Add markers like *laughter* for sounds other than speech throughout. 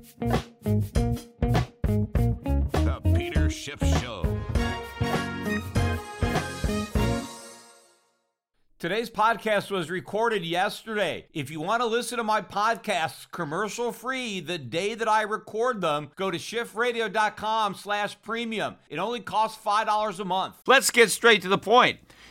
The Peter Schiff Show. Today's podcast was recorded yesterday. If you want to listen to my podcasts commercial free the day that I record them, go to schiffradio.com slash premium. It only costs $5 a month. Let's get straight to the point.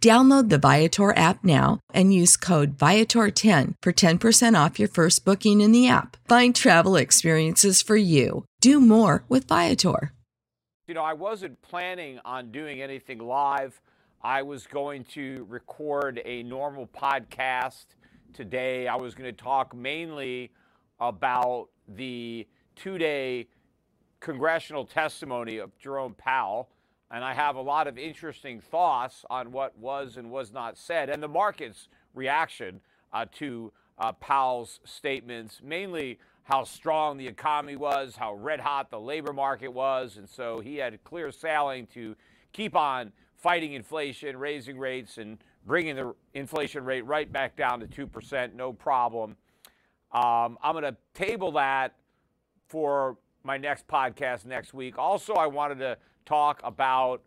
Download the Viator app now and use code Viator10 for 10% off your first booking in the app. Find travel experiences for you. Do more with Viator. You know, I wasn't planning on doing anything live. I was going to record a normal podcast today. I was going to talk mainly about the two day congressional testimony of Jerome Powell and I have a lot of interesting thoughts on what was and was not said, and the market's reaction uh, to uh, Powell's statements, mainly how strong the economy was, how red hot the labor market was, and so he had clear sailing to keep on fighting inflation, raising rates, and bringing the inflation rate right back down to 2%, no problem. Um, I'm going to table that for my next podcast next week. Also, I wanted to talk about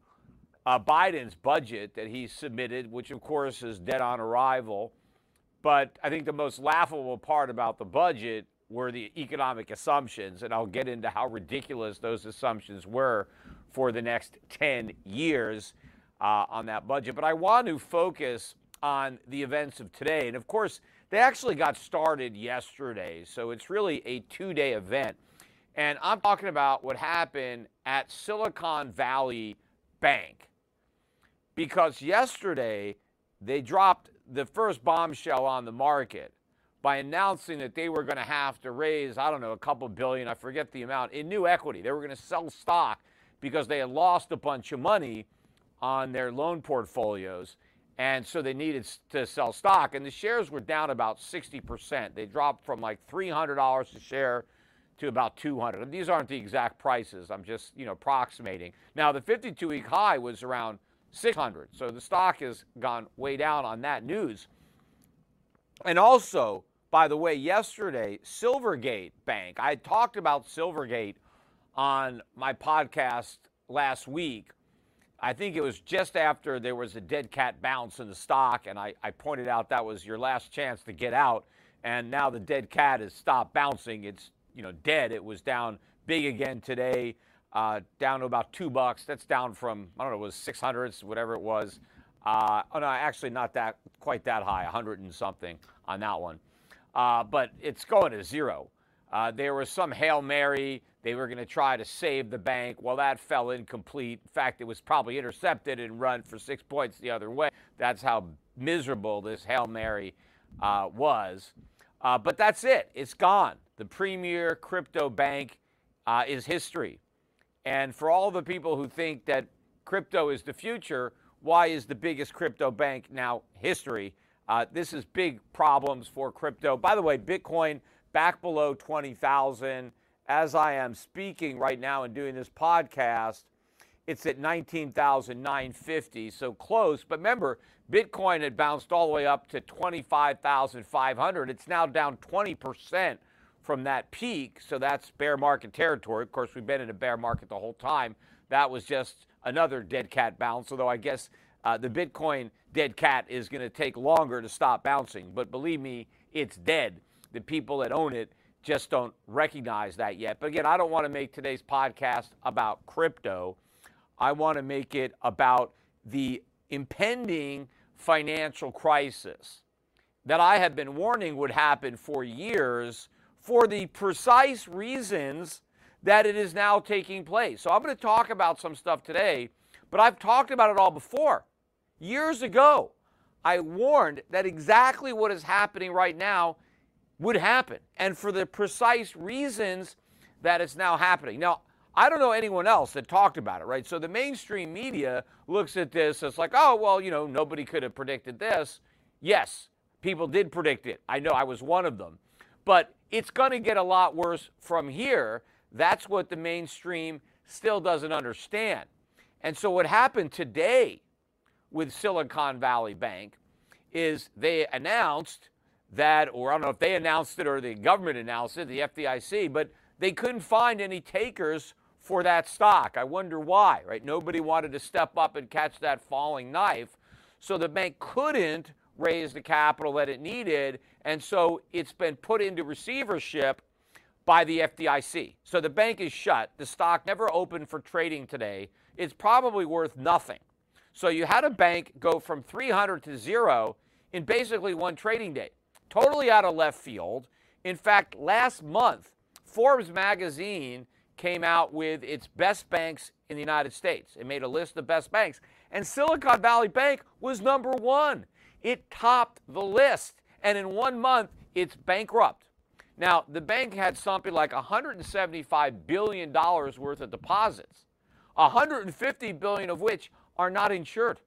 uh, Biden's budget that he submitted, which of course is dead on arrival. But I think the most laughable part about the budget were the economic assumptions, and I'll get into how ridiculous those assumptions were for the next 10 years uh, on that budget. But I want to focus on the events of today. And of course, they actually got started yesterday, so it's really a two day event. And I'm talking about what happened at Silicon Valley Bank. Because yesterday, they dropped the first bombshell on the market by announcing that they were going to have to raise, I don't know, a couple billion, I forget the amount, in new equity. They were going to sell stock because they had lost a bunch of money on their loan portfolios. And so they needed to sell stock. And the shares were down about 60%. They dropped from like $300 a share to about 200. And these aren't the exact prices. I'm just, you know, approximating. Now, the 52-week high was around 600. So the stock has gone way down on that news. And also, by the way, yesterday, Silvergate Bank, I talked about Silvergate on my podcast last week. I think it was just after there was a dead cat bounce in the stock, and I, I pointed out that was your last chance to get out. And now the dead cat has stopped bouncing. It's you know dead. It was down big again today, uh, down to about two bucks. That's down from I don't know, it was 600s, whatever it was. Uh, oh no, actually not that quite that high, 100 and something on that one. Uh, but it's going to zero. Uh, there was some hail mary. They were going to try to save the bank. Well, that fell incomplete. In fact, it was probably intercepted and run for six points the other way. That's how miserable this hail mary uh, was. Uh, but that's it. It's gone. The premier crypto bank uh, is history. And for all the people who think that crypto is the future, why is the biggest crypto bank now history? Uh, this is big problems for crypto. By the way, Bitcoin back below 20,000. As I am speaking right now and doing this podcast, it's at 19,950, so close. But remember, Bitcoin had bounced all the way up to 25,500. It's now down 20% from that peak, so that's bear market territory. Of course, we've been in a bear market the whole time. That was just another dead cat bounce, although I guess uh, the Bitcoin dead cat is going to take longer to stop bouncing. But believe me, it's dead. The people that own it just don't recognize that yet. But again, I don't want to make today's podcast about crypto. I want to make it about the impending financial crisis that I have been warning would happen for years for the precise reasons that it is now taking place. So I'm going to talk about some stuff today, but I've talked about it all before. Years ago, I warned that exactly what is happening right now would happen, and for the precise reasons that it's now happening. Now, I don't know anyone else that talked about it, right? So the mainstream media looks at this as like, oh, well, you know, nobody could have predicted this. Yes, people did predict it. I know I was one of them. But it's going to get a lot worse from here. That's what the mainstream still doesn't understand. And so what happened today with Silicon Valley Bank is they announced that, or I don't know if they announced it or the government announced it, the FDIC, but they couldn't find any takers for that stock. I wonder why, right? Nobody wanted to step up and catch that falling knife. So the bank couldn't raise the capital that it needed. And so it's been put into receivership by the FDIC. So the bank is shut. The stock never opened for trading today. It's probably worth nothing. So you had a bank go from 300 to zero in basically one trading day. Totally out of left field. In fact, last month, Forbes magazine came out with its best banks in the United States. It made a list of best banks. And Silicon Valley Bank was number one. It topped the list. And in one month, it's bankrupt. Now, the bank had something like $175 billion worth of deposits, 150 billion of which are not insured.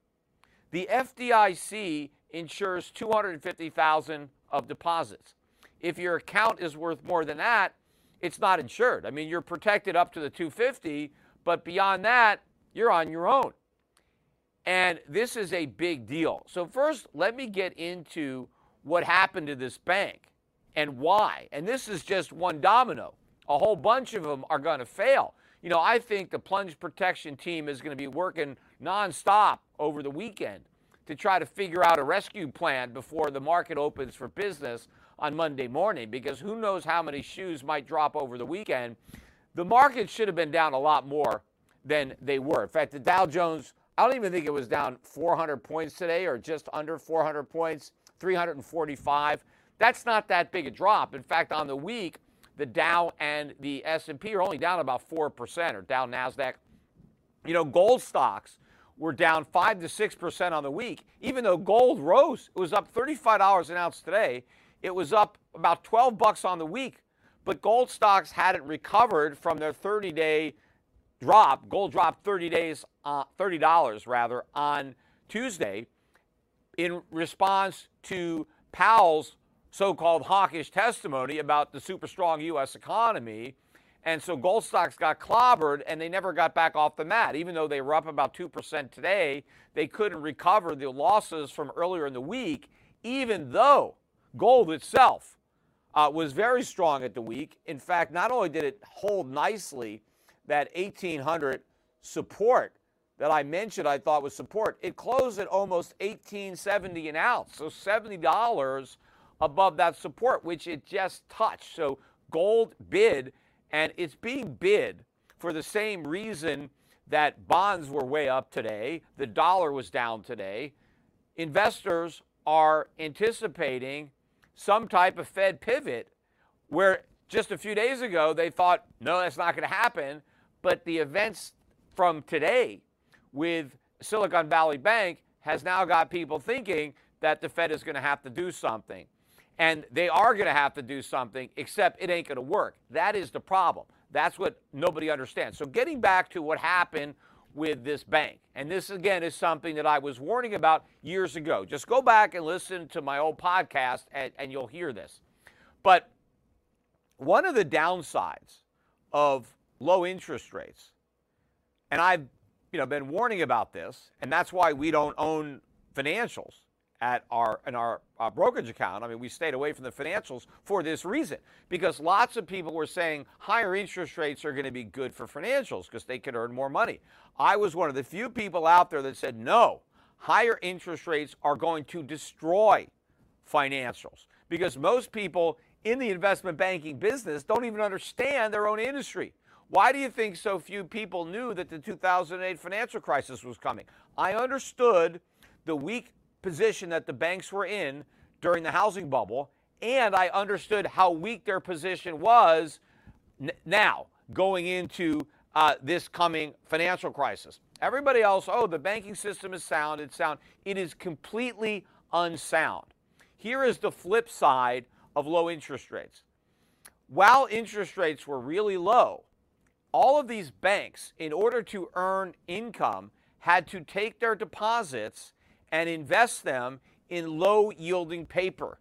The FDIC insures 250,000 of deposits. If your account is worth more than that, it's not insured. I mean, you're protected up to the 250, but beyond that, you're on your own. And this is a big deal. So, first, let me get into what happened to this bank and why. And this is just one domino. A whole bunch of them are going to fail. You know, I think the plunge protection team is going to be working nonstop over the weekend to try to figure out a rescue plan before the market opens for business on Monday morning because who knows how many shoes might drop over the weekend. The market should have been down a lot more than they were. In fact, the Dow Jones, I don't even think it was down 400 points today or just under 400 points, 345. That's not that big a drop. In fact, on the week, the Dow and the S&P are only down about 4% or Dow Nasdaq. You know, gold stocks were down 5 to 6% on the week. Even though gold rose, it was up $35 an ounce today. It was up about 12 bucks on the week, but gold stocks hadn't recovered from their 30-day drop. Gold dropped 30 days, uh, $30 rather, on Tuesday in response to Powell's so-called hawkish testimony about the super strong U.S. economy. And so gold stocks got clobbered and they never got back off the mat. Even though they were up about 2% today, they couldn't recover the losses from earlier in the week, even though Gold itself uh, was very strong at the week. In fact, not only did it hold nicely that 1800 support that I mentioned I thought was support, it closed at almost 1870 an ounce, so $70 above that support, which it just touched. So gold bid, and it's being bid for the same reason that bonds were way up today, the dollar was down today. Investors are anticipating some type of Fed pivot where just a few days ago they thought, no, that's not going to happen. But the events from today with Silicon Valley Bank has now got people thinking that the Fed is going to have to do something. And they are going to have to do something, except it ain't going to work. That is the problem. That's what nobody understands. So, getting back to what happened with this bank, and this again is something that I was warning about years ago. Just go back and listen to my old podcast, and, and you'll hear this. But one of the downsides of low interest rates, and I've you know been warning about this, and that's why we don't own financials at our in our uh, brokerage account. I mean, we stayed away from the financials for this reason because lots of people were saying higher interest rates are going to be good for financials because they could earn more money. I was one of the few people out there that said no. Higher interest rates are going to destroy financials because most people in the investment banking business don't even understand their own industry. Why do you think so few people knew that the 2008 financial crisis was coming? I understood the weak position that the banks were in during the housing bubble, and I understood how weak their position was n- now going into uh, this coming financial crisis. Everybody else, oh, the banking system is sound, it's sound. It is completely unsound. Here is the flip side of low interest rates. While interest rates were really low, all of these banks, in order to earn income, had to take their deposits and invest them in low yielding paper.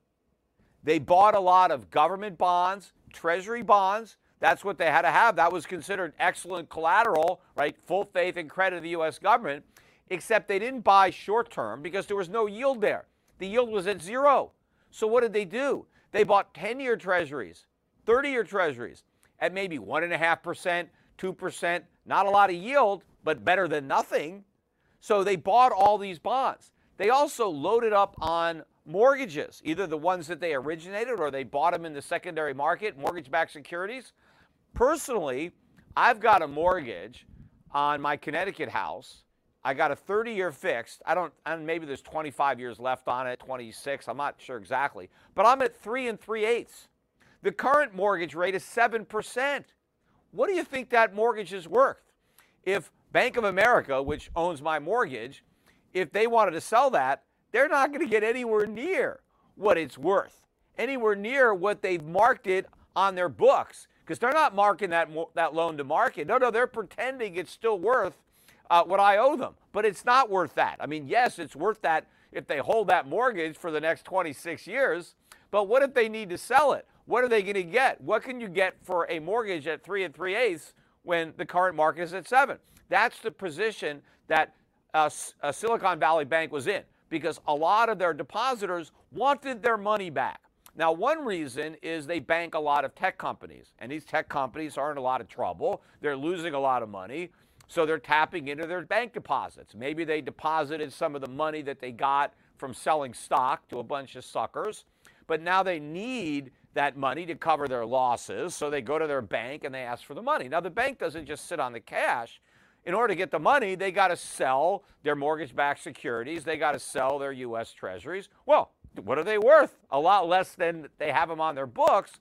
They bought a lot of government bonds, treasury bonds. That's what they had to have. That was considered excellent collateral, right? Full faith and credit of the U.S. government, except they didn't buy short term because there was no yield there. The yield was at zero. So what did they do? They bought 10 year treasuries, 30 year treasuries at maybe 1.5%, 2%, not a lot of yield, but better than nothing. So they bought all these bonds. They also loaded up on mortgages, either the ones that they originated or they bought them in the secondary market, mortgage backed securities. Personally, I've got a mortgage on my Connecticut house. I got a 30 year fixed. I don't, and maybe there's 25 years left on it, 26. I'm not sure exactly. But I'm at three and three eighths. The current mortgage rate is 7%. What do you think that mortgage is worth? If Bank of America, which owns my mortgage, if they wanted to sell that, they're not going to get anywhere near what it's worth, anywhere near what they've marked it on their books, because they're not marking that that loan to market. No, no, they're pretending it's still worth uh, what I owe them, but it's not worth that. I mean, yes, it's worth that if they hold that mortgage for the next 26 years, but what if they need to sell it? What are they going to get? What can you get for a mortgage at three and three eighths when the current market is at seven? That's the position that uh, uh, Silicon Valley Bank was in because a lot of their depositors wanted their money back. Now, one reason is they bank a lot of tech companies, and these tech companies are in a lot of trouble. They're losing a lot of money, so they're tapping into their bank deposits. Maybe they deposited some of the money that they got from selling stock to a bunch of suckers, but now they need that money to cover their losses, so they go to their bank and they ask for the money. Now, the bank doesn't just sit on the cash in order to get the money, they got to sell their mortgage backed securities, they got to sell their U.S. treasuries. Well, what are they worth? A lot less than they have them on their books.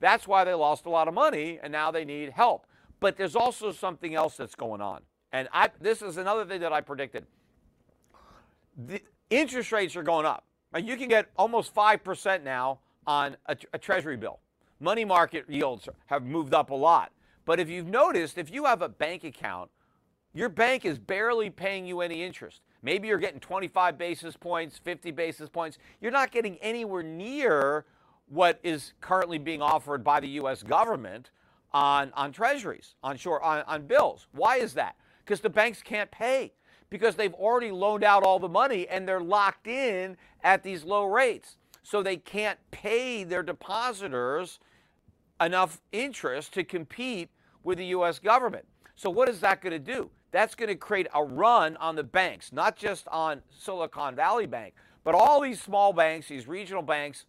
That's why they lost a lot of money and now they need help. But there's also something else that's going on. And I, this is another thing that I predicted. The interest rates are going up. You can get almost 5% now on a, a treasury bill. Money market yields have moved up a lot. But if you've noticed, if you have a bank account your bank is barely paying you any interest. Maybe you're getting 25 basis points, 50 basis points. You're not getting anywhere near what is currently being offered by the U.S. government on, on treasuries, on, short, on, on bills. Why is that? Because the banks can't pay because they've already loaned out all the money and they're locked in at these low rates. So they can't pay their depositors enough interest to compete with the U.S. government. So, what is that going to do? That's going to create a run on the banks, not just on Silicon Valley Bank, but all these small banks, these regional banks.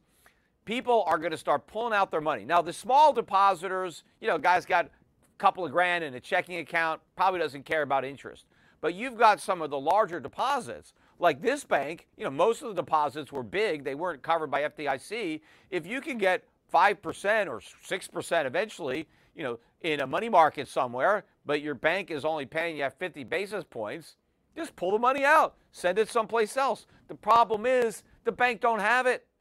People are going to start pulling out their money. Now, the small depositors, you know, guys got a couple of grand in a checking account, probably doesn't care about interest. But you've got some of the larger deposits, like this bank, you know, most of the deposits were big, they weren't covered by FDIC. If you can get 5% or 6% eventually, you know, in a money market somewhere, but your bank is only paying you 50 basis points, just pull the money out, send it someplace else. The problem is the bank don't have it. *laughs*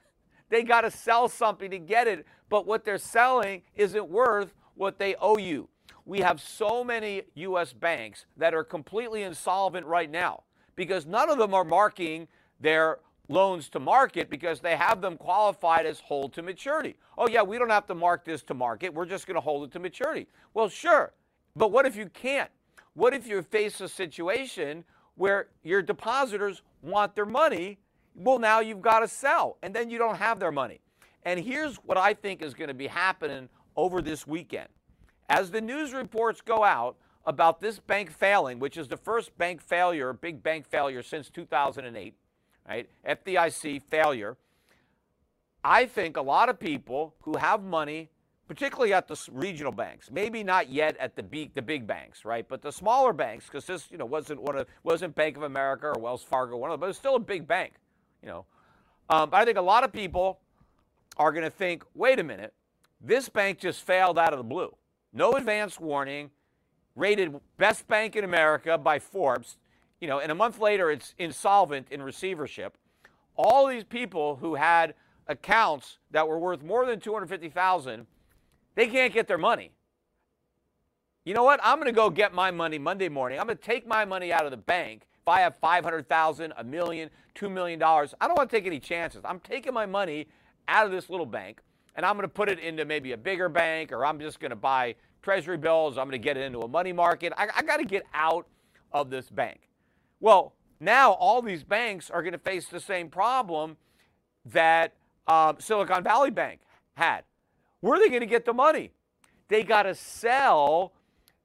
They got to sell something to get it, but what they're selling isn't worth what they owe you. We have so many U.S. banks that are completely insolvent right now because none of them are marking their loans to market because they have them qualified as hold to maturity. Oh, yeah, we don't have to mark this to market. We're just going to hold it to maturity. Well, sure. But what if you can't? What if you face a situation where your depositors want their money? Well, now you've got to sell, and then you don't have their money. And here's what I think is going to be happening over this weekend. As the news reports go out about this bank failing, which is the first bank failure, big bank failure since 2008, right? FDIC failure. I think a lot of people who have money, particularly at the regional banks, maybe not yet at the big, the big banks, right? But the smaller banks, because this, you know, wasn't one of wasn't Bank of America or Wells Fargo, one of them, but it's still a big bank, you know. Um, but I think a lot of people are going to think, wait a minute, this bank just failed out of the blue, no advance warning, rated best bank in America by Forbes, you know, and a month later it's insolvent in receivership. All these people who had accounts that were worth more than 250,000, they can't get their money. You know what? I'm going to go get my money Monday morning. I'm going to take my money out of the bank. If I have 500,000, a million, 2 million dollars, I don't want to take any chances. I'm taking my money out of this little bank and I'm going to put it into maybe a bigger bank or I'm just going to buy treasury bills. I'm going to get it into a money market. I, I got to get out of this bank. Well, now all these banks are going to face the same problem that um, Silicon Valley Bank had. Where are they going to get the money? They got to sell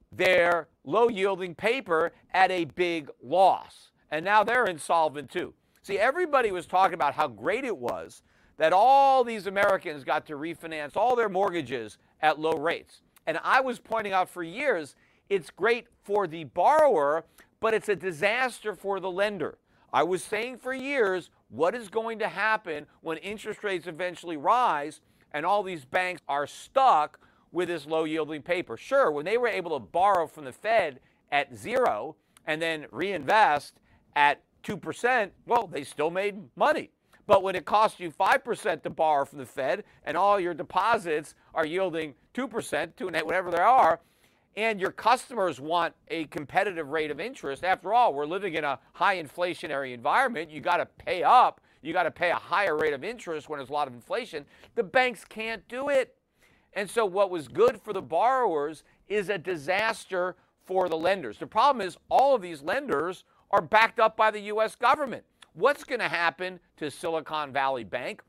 their low yielding paper at a big loss. And now they're insolvent too. See, everybody was talking about how great it was that all these Americans got to refinance all their mortgages at low rates. And I was pointing out for years it's great for the borrower but it's a disaster for the lender. I was saying for years what is going to happen when interest rates eventually rise and all these banks are stuck with this low yielding paper. Sure, when they were able to borrow from the Fed at zero and then reinvest at 2%, well, they still made money. But when it costs you 5% to borrow from the Fed and all your deposits are yielding 2%, 2 whatever they are, and your customers want a competitive rate of interest. After all, we're living in a high inflationary environment. You got to pay up. You got to pay a higher rate of interest when there's a lot of inflation. The banks can't do it. And so what was good for the borrowers is a disaster for the lenders. The problem is all of these lenders are backed up by the US government. What's going to happen to Silicon Valley Bank?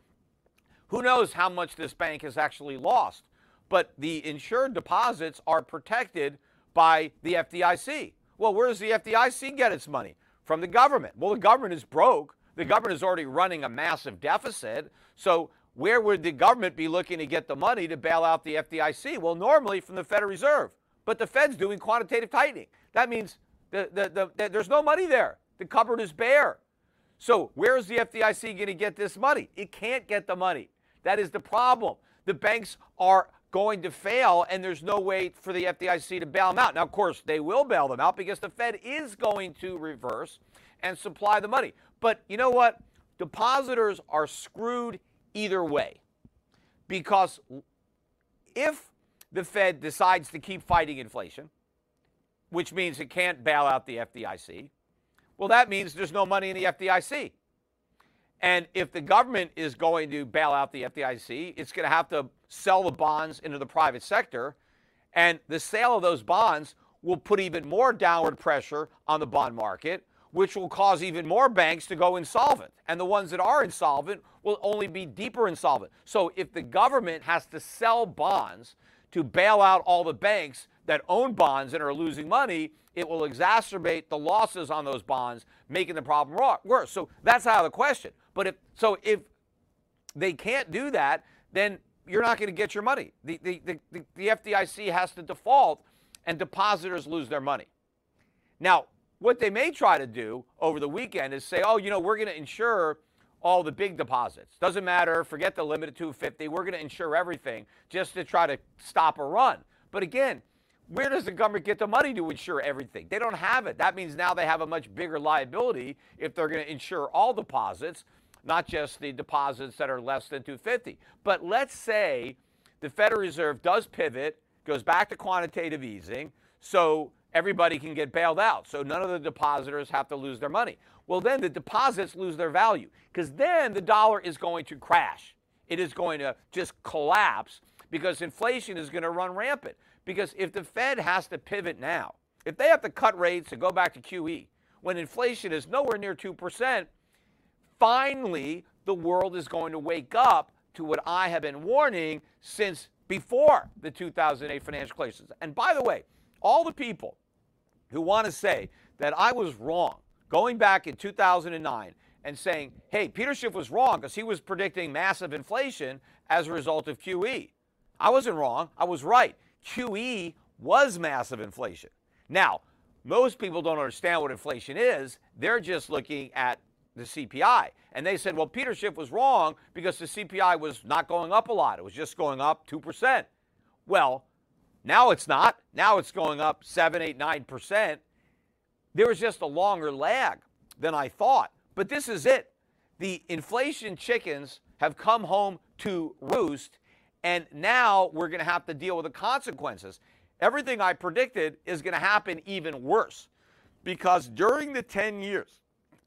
Who knows how much this bank has actually lost? but the insured deposits are protected by the FDIC. Well, where does the FDIC get its money? From the government. Well, the government is broke. The government is already running a massive deficit. So, where would the government be looking to get the money to bail out the FDIC? Well, normally from the Federal Reserve. But the Fed's doing quantitative tightening. That means the, the, the, there's no money there. The cupboard is bare. So, where is the FDIC going to get this money? It can't get the money. That is the problem. The banks are going to fail, and there's no way for the FDIC to bail them out. Now, of course, they will bail them out because the Fed is going to reverse and supply the money. But you know what? Depositors are screwed either way because if the Fed decides to keep fighting inflation, which means it can't bail out the FDIC, well, that means there's no money in the FDIC. And if the government is going to bail out the FDIC, it's going to have to sell the bonds into the private sector. And the sale of those bonds will put even more downward pressure on the bond market, which will cause even more banks to go insolvent. And the ones that are insolvent will only be deeper insolvent. So if the government has to sell bonds to bail out all the banks that own bonds and are losing money, it will exacerbate the losses on those bonds, making the problem worse. So that's out of the question. But if so, if they can't do that, then you're not going to get your money. The, the, the, the FDIC has to default, and depositors lose their money. Now, what they may try to do over the weekend is say, oh, you know, we're going to insure all the big deposits. Doesn't matter. Forget the limit of 250. We're going to insure everything just to try to stop a run. But again, where does the government get the money to insure everything? They don't have it. That means now they have a much bigger liability if they're going to insure all deposits. not just the deposits that are less than 250. But let's say the Federal Reserve does pivot, goes back to quantitative easing, so everybody can get bailed out. So none of the depositors have to lose their money. Well, then the deposits lose their value because then the dollar is going to crash. It is going to just collapse because inflation is going to run rampant. Because if the Fed has to pivot now, if they have to cut rates and go back to QE, when inflation is nowhere near 2%, finally the world is going to wake up to what I have been warning since before the 2008 financial crisis. And by the way, all the people who want to say that I was wrong going back in 2009 and saying, hey, Peter Schiff was wrong because he was predicting massive inflation as a result of QE. I wasn't wrong. I was right. QE was massive inflation. Now, most people don't understand what inflation is. They're just looking at the CPI. And they said, well, Peter Schiff was wrong because the CPI was not going up a lot. It was just going up 2%. Well, now it's not. Now it's going up 7, 8, 9%. There was just a longer lag than I thought. But this is it. The inflation chickens have come home to roost, and now we're going to have to deal with the consequences. Everything I predicted is going to happen even worse because during the 10 years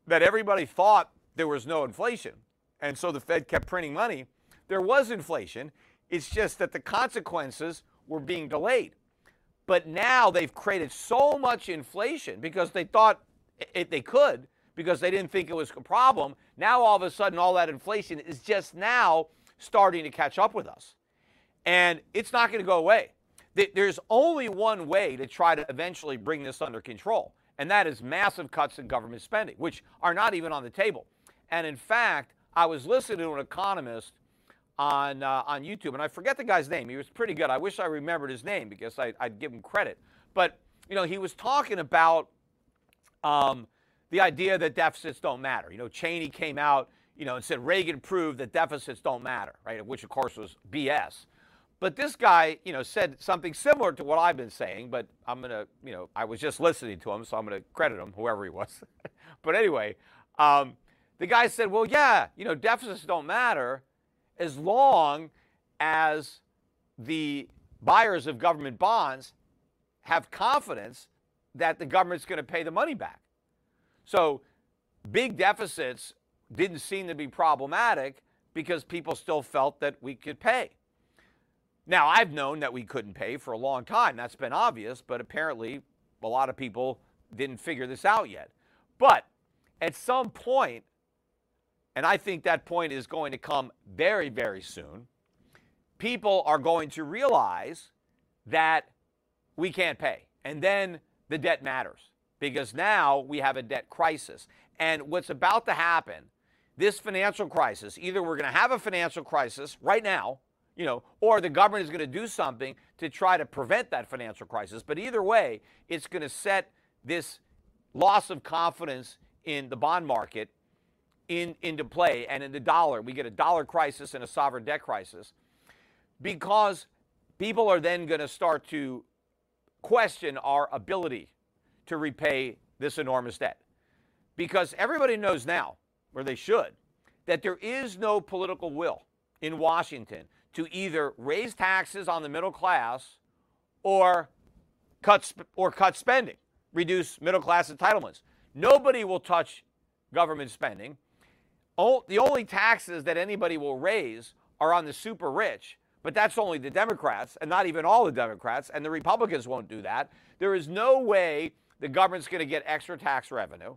that everybody thought there was no inflation, and so the Fed kept printing money, there was inflation. It's just that the consequences were being delayed. But now they've created so much inflation because they thought it, they could, because they didn't think it was a problem. Now all of a sudden, all that inflation is just now starting to catch up with us. And it's not going to go away. There's only one way to try to eventually bring this under control, and that is massive cuts in government spending, which are not even on the table. And in fact, I was listening to an economist on uh, on YouTube, and I forget the guy's name. He was pretty good. I wish I remembered his name because I, would give him credit. But you know, he was talking about um, the idea that deficits don't matter. You know, Cheney came out, you know, and said Reagan proved that deficits don't matter, right? Which of course was BS. But this guy, you know, said something similar to what I've been saying, but I'm to, you know, I was just listening to him, so I'm to credit him, whoever he was. *laughs* but anyway, um, the guy said, well, yeah, you know, deficits don't matter as long as the buyers of government bonds have confidence that the government's going to pay the money back. So big deficits didn't seem to be problematic because people still felt that we could pay. Now, I've known that we couldn't pay for a long time. That's been obvious, but apparently a lot of people didn't figure this out yet. But at some point, and I think that point is going to come very, very soon, people are going to realize that we can't pay. And then the debt matters because now we have a debt crisis. And what's about to happen, this financial crisis, either we're going to have a financial crisis right now, you know, or the government is going to do something to try to prevent that financial crisis. But either way, it's going to set this loss of confidence in the bond market in, into play and in the dollar. We get a dollar crisis and a sovereign debt crisis because people are then going to start to question our ability to repay this enormous debt. Because everybody knows now, or they should, that there is no political will in Washington to either raise taxes on the middle class or cut sp- or cut spending, reduce middle class entitlements. Nobody will touch government spending. The only taxes that anybody will raise are on the super rich, but that's only the Democrats, and not even all the Democrats, and the Republicans won't do that. There is no way the government's going to get extra tax revenue.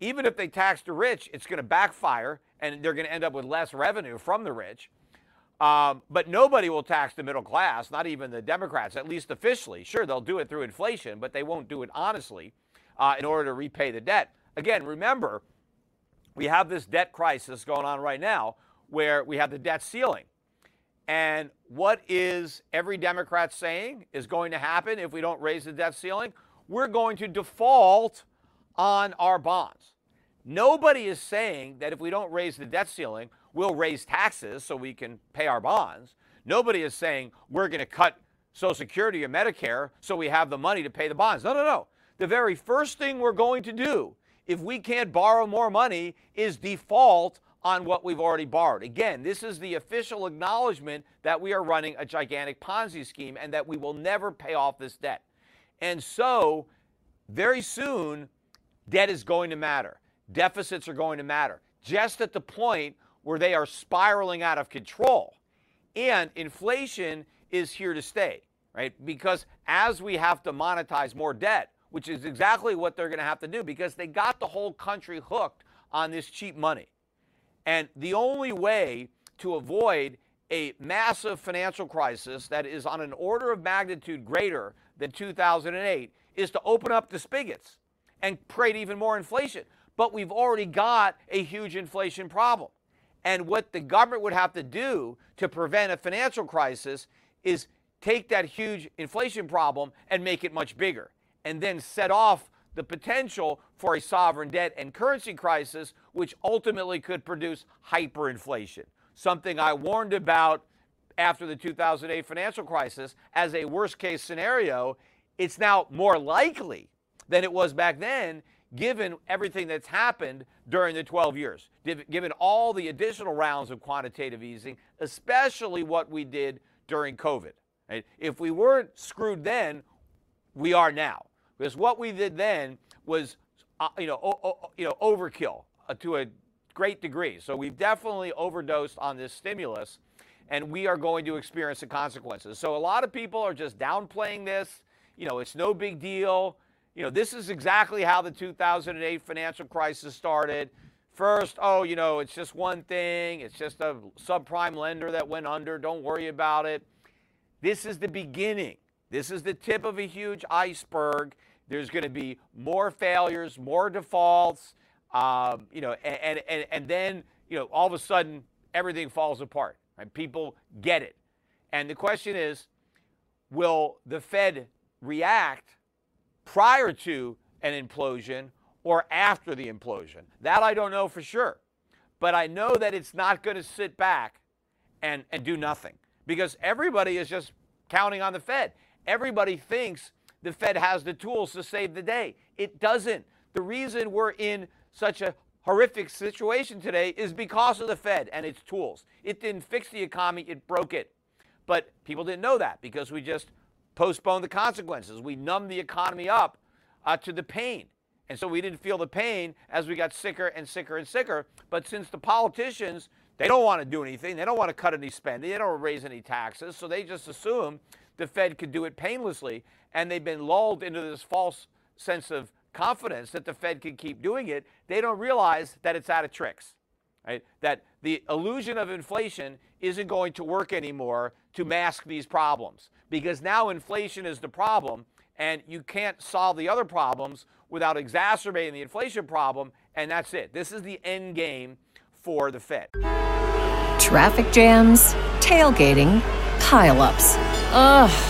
Even if they tax the rich, it's going to backfire, and they're going to end up with less revenue from the rich. Um, but nobody will tax the middle class, not even the Democrats, at least officially. Sure, they'll do it through inflation, but they won't do it honestly uh, in order to repay the debt. Again, remember, we have this debt crisis going on right now where we have the debt ceiling. And what is every Democrat saying is going to happen if we don't raise the debt ceiling? We're going to default on our bonds. Nobody is saying that if we don't raise the debt ceiling, we'll raise taxes so we can pay our bonds. Nobody is saying we're going to cut Social Security or Medicare so we have the money to pay the bonds. No, no, no. The very first thing we're going to do if we can't borrow more money is default on what we've already borrowed. Again, this is the official acknowledgement that we are running a gigantic Ponzi scheme and that we will never pay off this debt. And so, very soon, debt is going to matter. Deficits are going to matter. Just at the point where they are spiraling out of control. And inflation is here to stay, right? Because as we have to monetize more debt, which is exactly what they're going to have to do because they got the whole country hooked on this cheap money. And the only way to avoid a massive financial crisis that is on an order of magnitude greater than 2008 is to open up the spigots and create even more inflation. But we've already got a huge inflation problem. And what the government would have to do to prevent a financial crisis is take that huge inflation problem and make it much bigger, and then set off the potential for a sovereign debt and currency crisis, which ultimately could produce hyperinflation. Something I warned about after the 2008 financial crisis as a worst case scenario. It's now more likely than it was back then, given everything that's happened during the 12 years, given all the additional rounds of quantitative easing, especially what we did during COVID. If we weren't screwed then, we are now. Because what we did then was, uh, you know, o- o- you know, overkill uh, to a great degree. So we've definitely overdosed on this stimulus, and we are going to experience the consequences. So a lot of people are just downplaying this. You know, it's no big deal. You know, this is exactly how the 2008 financial crisis started. First, oh, you know, it's just one thing. It's just a subprime lender that went under. Don't worry about it. This is the beginning. This is the tip of a huge iceberg. There's going to be more failures, more defaults, um, you know, and, and, and then, you know, all of a sudden everything falls apart. Right? People get it. And the question is, will the Fed react prior to an implosion or after the implosion? That I don't know for sure. But I know that it's not going to sit back and, and do nothing because everybody is just counting on the Fed. Everybody thinks the Fed has the tools to save the day. It doesn't. The reason we're in such a horrific situation today is because of the Fed and its tools. It didn't fix the economy, it broke it. But people didn't know that because we just postponed the consequences. We numbed the economy up uh, to the pain. And so we didn't feel the pain as we got sicker and sicker and sicker. But since the politicians they don't want to do anything. They don't want to cut any spending. They don't raise any taxes. So they just assume the Fed could do it painlessly. And they've been lulled into this false sense of confidence that the Fed can keep doing it. They don't realize that it's out of tricks, right? That the illusion of inflation isn't going to work anymore to mask these problems because now inflation is the problem and you can't solve the other problems without exacerbating the inflation problem. And that's it. This is the end game for the Fed. Traffic jams, tailgating, pileups. Ugh,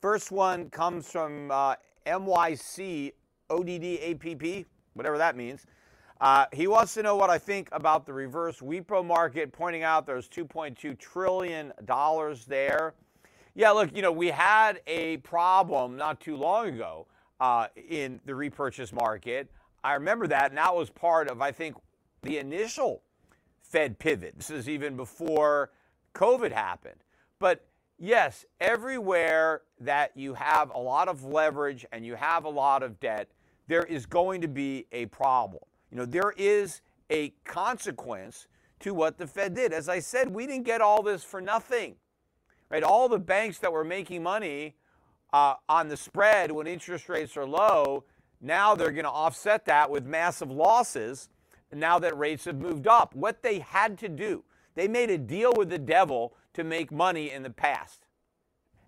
First one comes from uh, MYC ODD whatever that means. Uh, he wants to know what I think about the reverse repo market, pointing out there's 2.2 trillion dollars there. Yeah, look, you know, we had a problem not too long ago uh, in the repurchase market. I remember that, and that was part of, I think, the initial Fed pivot. This is even before COVID happened. But yes, everywhere that you have a lot of leverage and you have a lot of debt, there is going to be a problem. You know, there is a consequence to what the Fed did. As I said, we didn't get all this for nothing. Right? All the banks that were making money uh, on the spread when interest rates are low, now they're going to offset that with massive losses now that rates have moved up. What they had to do, they made a deal with the devil to make money in the past.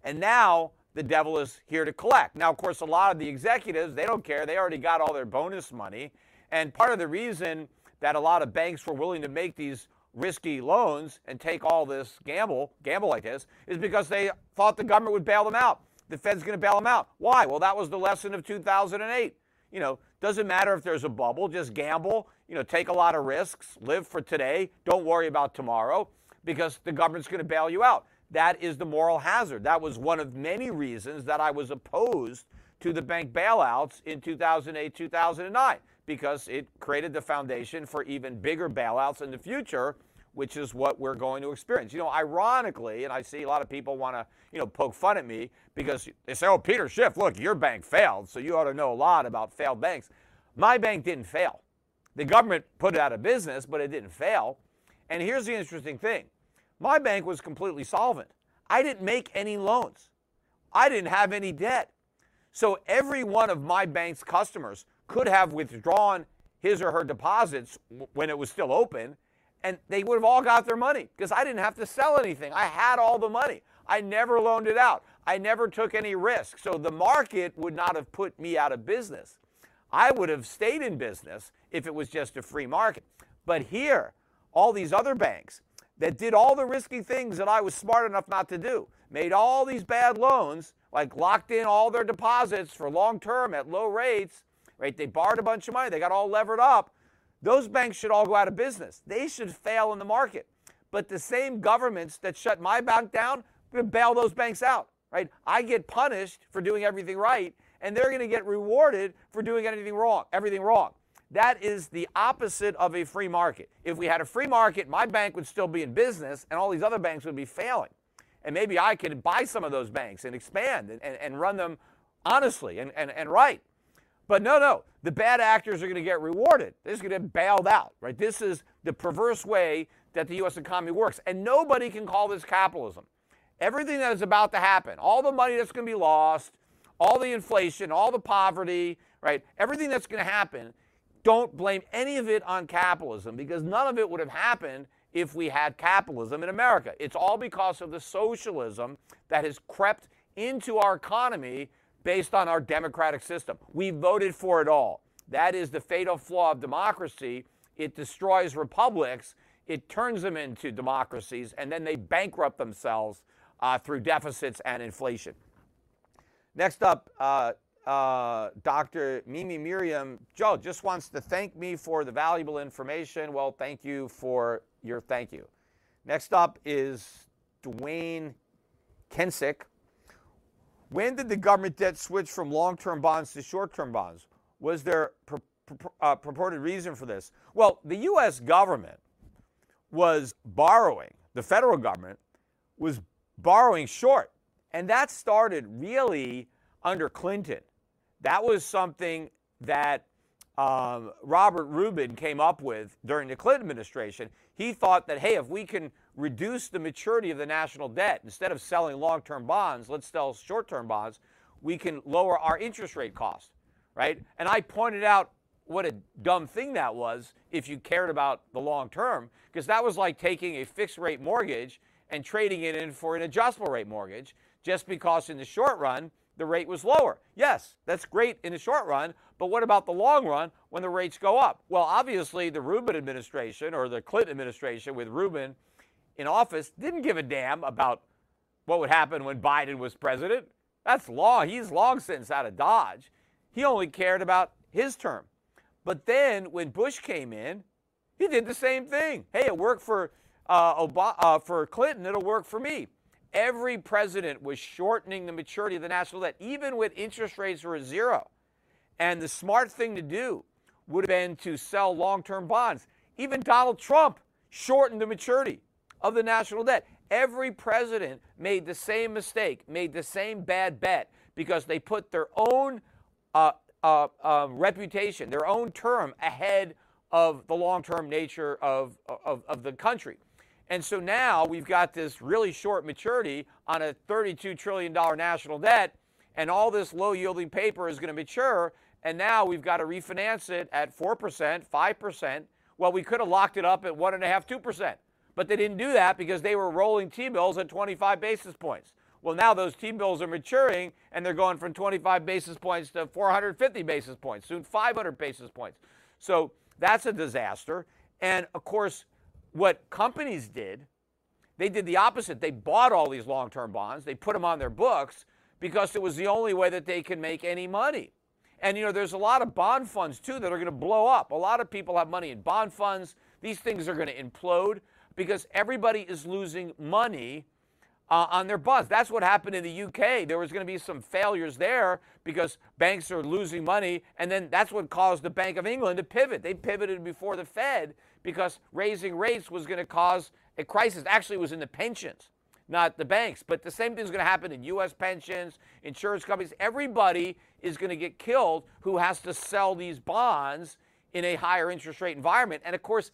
And now the devil is here to collect. Now, of course, a lot of the executives, they don't care. They already got all their bonus money. And part of the reason that a lot of banks were willing to make these risky loans and take all this gamble, gamble like this, is because they thought the government would bail them out. The Fed's going to bail them out. Why? Well, that was the lesson of 2008. You know, doesn't matter if there's a bubble, just gamble, you know, take a lot of risks, live for today, don't worry about tomorrow because the government's going to bail you out. That is the moral hazard. That was one of many reasons that I was opposed to the bank bailouts in 2008, 2009 because it created the foundation for even bigger bailouts in the future, which is what we're going to experience. You know, ironically, and I see a lot of people want to, you know, poke fun at me because they say, "Oh, Peter Schiff, look, your bank failed, so you ought to know a lot about failed banks." My bank didn't fail. The government put it out of business, but it didn't fail. And here's the interesting thing. My bank was completely solvent. I didn't make any loans. I didn't have any debt. So every one of my bank's customers could have withdrawn his or her deposits when it was still open, and they would have all got their money because I didn't have to sell anything. I had all the money. I never loaned it out. I never took any risk. So the market would not have put me out of business. I would have stayed in business if it was just a free market. But here, all these other banks that did all the risky things that I was smart enough not to do, made all these bad loans, like locked in all their deposits for long term at low rates, right? They borrowed a bunch of money, they got all levered up. Those banks should all go out of business. They should fail in the market. But the same governments that shut my bank down, bail those banks out, right? I get punished for doing everything right, and they're going to get rewarded for doing anything wrong, everything wrong. That is the opposite of a free market. If we had a free market, my bank would still be in business, and all these other banks would be failing. And maybe I could buy some of those banks and expand and, and, and run them honestly and, and, and right. But no, no, the bad actors are going to get rewarded. They're just going to get bailed out, right? This is the perverse way that the U.S. economy works. And nobody can call this capitalism. Everything that is about to happen, all the money that's going to be lost, all the inflation, all the poverty, right? Everything that's going to happen, don't blame any of it on capitalism because none of it would have happened if we had capitalism in America. It's all because of the socialism that has crept into our economy based on our democratic system. We voted for it all. That is the fatal flaw of democracy. It destroys republics, it turns them into democracies, and then they bankrupt themselves uh, through deficits and inflation. Next up, uh, uh, Dr. Mimi Miriam Joe just wants to thank me for the valuable information. Well, thank you for your thank you. Next up is Dwayne Kensick. When did the government debt switch from long term bonds to short term bonds? Was there pur- pur- uh, purported reason for this? Well, the U.S. government was borrowing, the federal government was borrowing short. And that started really under Clinton. That was something that um, Robert Rubin came up with during the Clinton administration. He thought that, hey, if we can reduce the maturity of the national debt. Instead of selling long term bonds, let's sell short term bonds. We can lower our interest rate cost, right? And I pointed out what a dumb thing that was if you cared about the long term, because that was like taking a fixed rate mortgage and trading it in for an adjustable rate mortgage just because in the short run the rate was lower. Yes, that's great in the short run, but what about the long run when the rates go up? Well, obviously, the Rubin administration or the Clinton administration with Rubin in office didn't give a damn about what would happen when Biden was president. That's long. He's long since out of Dodge. He only cared about his term. But then when Bush came in, he did the same thing. Hey, it worked for uh, Obama, uh, for Clinton. It'll work for me. Every president was shortening the maturity of the national debt, even with interest rates were zero. And the smart thing to do would have been to sell long-term bonds. Even Donald Trump shortened the maturity of the national debt. Every president made the same mistake, made the same bad bet because they put their own uh, uh, uh, reputation, their own term ahead of the long term nature of, of, of the country. And so now we've got this really short maturity on a $32 trillion national debt, and all this low yielding paper is going to mature. And now we've got to refinance it at 4%, 5%. Well, we could have locked it up at 1.5%, 2%. But they didn't do that because they were rolling T bills at 25 basis points. Well, now those T bills are maturing and they're going from 25 basis points to 450 basis points, soon 500 basis points. So that's a disaster. And of course, what companies did, they did the opposite. They bought all these long term bonds, they put them on their books because it was the only way that they could make any money. And you know, there's a lot of bond funds too that are going to blow up. A lot of people have money in bond funds. These things are going to implode because everybody is losing money uh, on their bonds. That's what happened in the UK. There was going to be some failures there because banks are losing money, and then that's what caused the Bank of England to pivot. They pivoted before the Fed because raising rates was going to cause a crisis. Actually, it was in the pensions, not the banks. But the same thing is going to happen in U.S. pensions, insurance companies. Everybody is going to get killed who has to sell these bonds in a higher interest rate environment. And of course,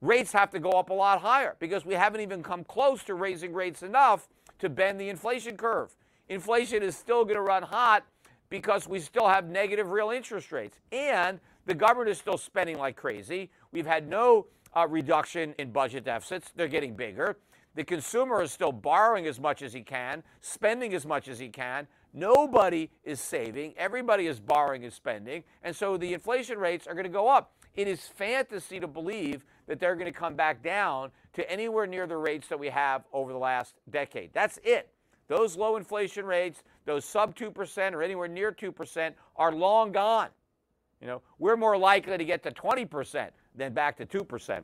rates have to go up a lot higher because we haven't even come close to raising rates enough to bend the inflation curve. Inflation is still going to run hot because we still have negative real interest rates. And the government is still spending like crazy. We've had no uh, reduction in budget deficits, they're getting bigger. The consumer is still borrowing as much as he can, spending as much as he can. Nobody is saving. Everybody is borrowing and spending. And so the inflation rates are going to go up. It is fantasy to believe that they're going to come back down to anywhere near the rates that we have over the last decade. That's it. Those low inflation rates, those sub 2% or anywhere near 2% are long gone. You know, we're more likely to get to 20% than back to 2%.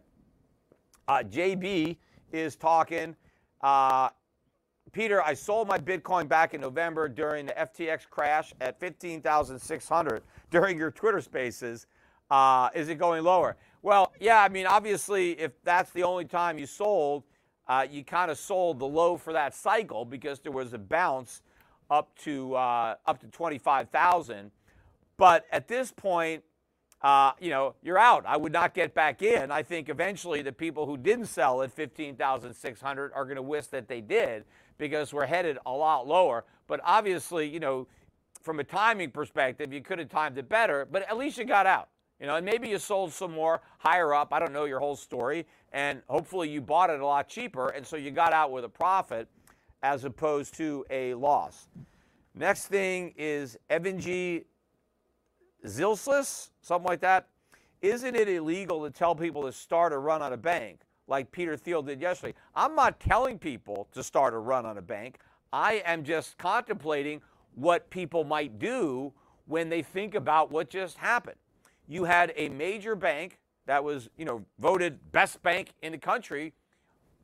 Uh, JB is talking. Uh, Peter, I sold my Bitcoin back in November during the FTX crash at 15,600 during your Twitter spaces. Uh, is it going lower? Well, yeah, I mean, obviously, if that's the only time you sold, uh, you kind of sold the low for that cycle because there was a bounce up to uh, up to 25,000. But at this point, uh, you know, you're out. I would not get back in. I think eventually the people who didn't sell at 15,600 are going to wish that they did because we're headed a lot lower. But obviously, you know, from a timing perspective, you could have timed it better, but at least you got out. You know, and maybe you sold some more higher up. I don't know your whole story. And hopefully you bought it a lot cheaper. And so you got out with a profit as opposed to a loss. Next thing is Evan G. Zilslis, something like that. Isn't it illegal to tell people to start a run on a bank like Peter Thiel did yesterday? I'm not telling people to start a run on a bank. I am just contemplating what people might do when they think about what just happened you had a major bank that was, you know, voted best bank in the country.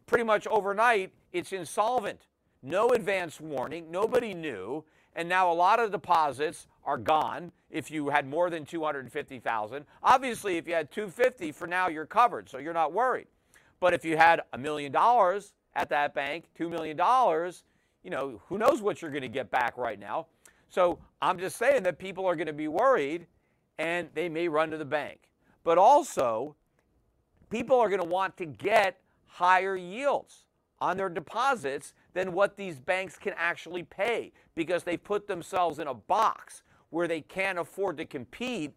Pretty much overnight, it's insolvent. No advance warning. Nobody knew. And now a lot of deposits are gone if you had more than 250,000. Obviously, if you had 250 for now, you're covered, so you're not worried. But if you had a million dollars at that bank, $2 million, you know, who knows what you're going to get back right now. So I'm just saying that people are going to be worried and they may run to the bank. But also, people are going to want to get higher yields on their deposits than what these banks can actually pay because they put themselves in a box where they can't afford to compete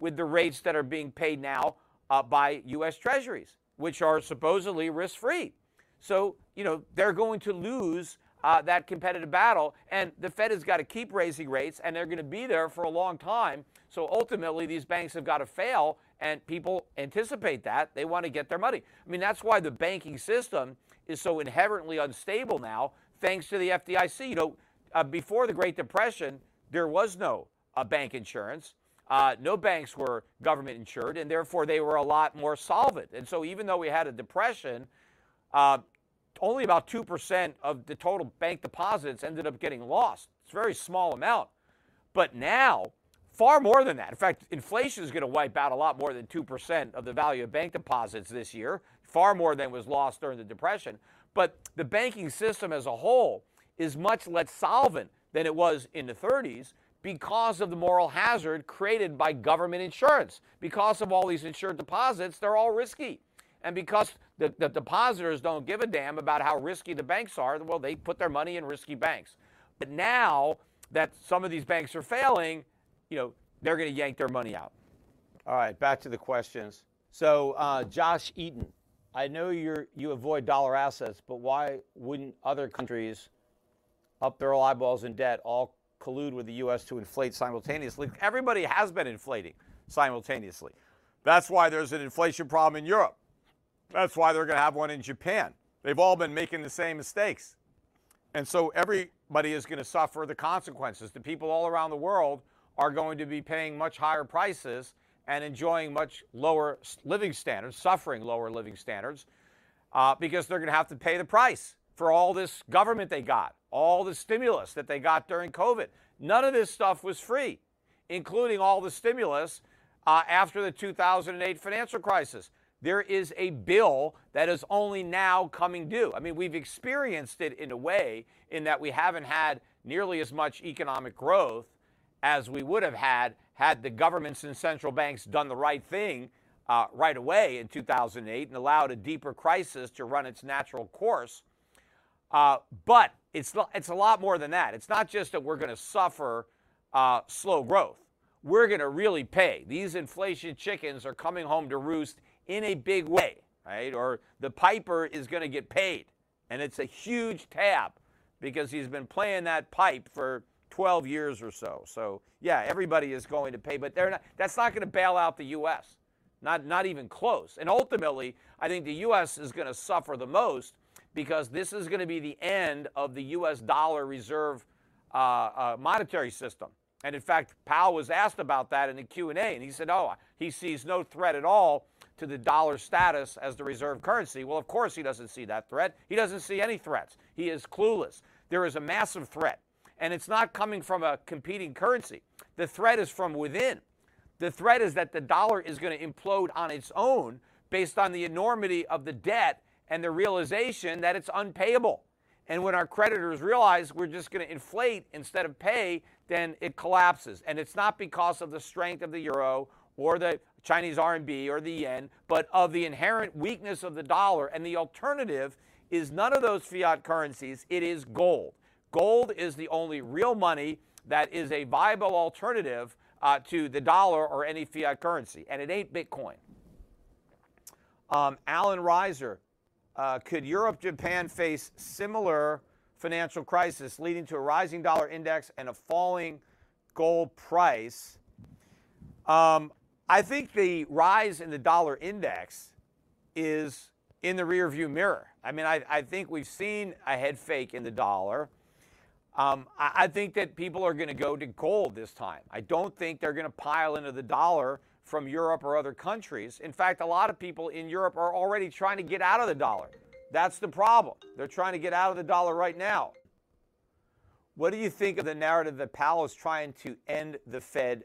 with the rates that are being paid now uh, by U.S. Treasuries, which are supposedly risk free. So, you know, they're going to lose uh, that competitive battle. And the Fed has got to keep raising rates, and they're going to be there for a long time. So ultimately, these banks have got to fail, and people anticipate that. They want to get their money. I mean, that's why the banking system is so inherently unstable now, thanks to the FDIC. You know, uh, before the Great Depression, there was no uh, bank insurance. Uh, no banks were government insured, and therefore they were a lot more solvent. And so, even though we had a depression, uh, only about 2% of the total bank deposits ended up getting lost. It's a very small amount. But now, far more than that. In fact, inflation is going to wipe out a lot more than 2% of the value of bank deposits this year, far more than was lost during the Depression. But the banking system as a whole is much less solvent than it was in the 30s because of the moral hazard created by government insurance. Because of all these insured deposits, they're all risky. And because the, the depositors don't give a damn about how risky the banks are, well, they put their money in risky banks. But now that some of these banks are failing, you know, they're going to yank their money out. All right, back to the questions. So, uh, Josh Eaton, I know you're you avoid dollar assets, but why wouldn't other countries up their eyeballs in debt all collude with the U.S. to inflate simultaneously? Everybody has been inflating simultaneously. That's why there's an inflation problem in Europe. That's why they're going to have one in Japan. They've all been making the same mistakes. And so everybody is going to suffer the consequences. The people all around the world are going to be paying much higher prices and enjoying much lower living standards, suffering lower living standards, uh, because they're going to have to pay the price for all this government they got, all the stimulus that they got during COVID. None of this stuff was free, including all the stimulus uh, after the 2008 financial crisis. There is a bill that is only now coming due. I mean, we've experienced it in a way in that we haven't had nearly as much economic growth as we would have had had the governments and central banks done the right thing uh, right away in 2008 and allowed a deeper crisis to run its natural course. Uh, but it's, it's a lot more than that. It's not just that we're going to suffer uh, slow growth. We're going to really pay. These inflation chickens are coming home to roost in a big way, right? Or the piper is going to get paid. And it's a huge tab because he's been playing that pipe for 12 years or so. So, yeah, everybody is going to pay, but they're not, that's not going to bail out the U.S., not, not even close. And ultimately, I think the U.S. is going to suffer the most because this is going to be the end of the U.S. dollar reserve uh, uh, monetary system. And in fact, Powell was asked about that in the Q&A, and he said, oh, he sees no threat at all to the dollar status as the reserve currency. Well, of course he doesn't see that threat. He doesn't see any threats. He is clueless. There is a massive threat and it's not coming from a competing currency. The threat is from within. The threat is that the dollar is going to implode on its own based on the enormity of the debt and the realization that it's unpayable. And when our creditors realize we're just going to inflate instead of pay, then it collapses. And it's not because of the strength of the euro or the Chinese RMB or the yen, but of the inherent weakness of the dollar. And the alternative is none of those fiat currencies, it is gold. Gold is the only real money that is a viable alternative uh, to the dollar or any fiat currency, and it ain't Bitcoin. Um, Alan Reiser, uh, could Europe, Japan face similar financial crisis leading to a rising dollar index and a falling gold price? Um, I think the rise in the dollar index is in the rearview mirror. I mean, I, I think we've seen a head fake in the dollar. Um, I, I think that people are going to go to gold this time. I don't think they're going to pile into the dollar from Europe or other countries. In fact, a lot of people in Europe are already trying to get out of the dollar. That's the problem. They're trying to get out of the dollar right now. What do you think of the narrative that Powell is trying to end the Fed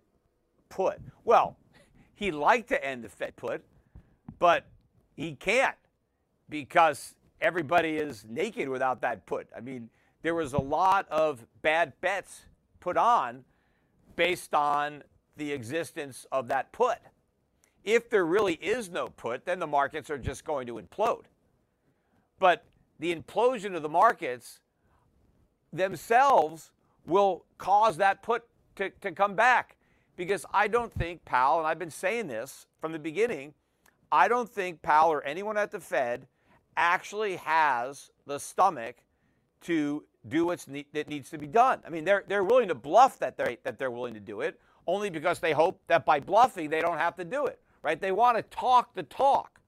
put? Well, *laughs* he'd like to end the Fed put, but he can't because everybody is naked without that put. I mean, there was a lot of bad bets put on based on the existence of that put. If there really is no put, then the markets are just going to implode. But the implosion of the markets themselves will cause that put to, to come back. Because I don't think Powell, and I've been saying this from the beginning, I don't think Powell or anyone at the Fed actually has the stomach to do what's ne- needs to be done. I mean, they're, they're willing to bluff that they're, that they're willing to do it only because they hope that by bluffing they don't have to do it, right? They want to talk the talk,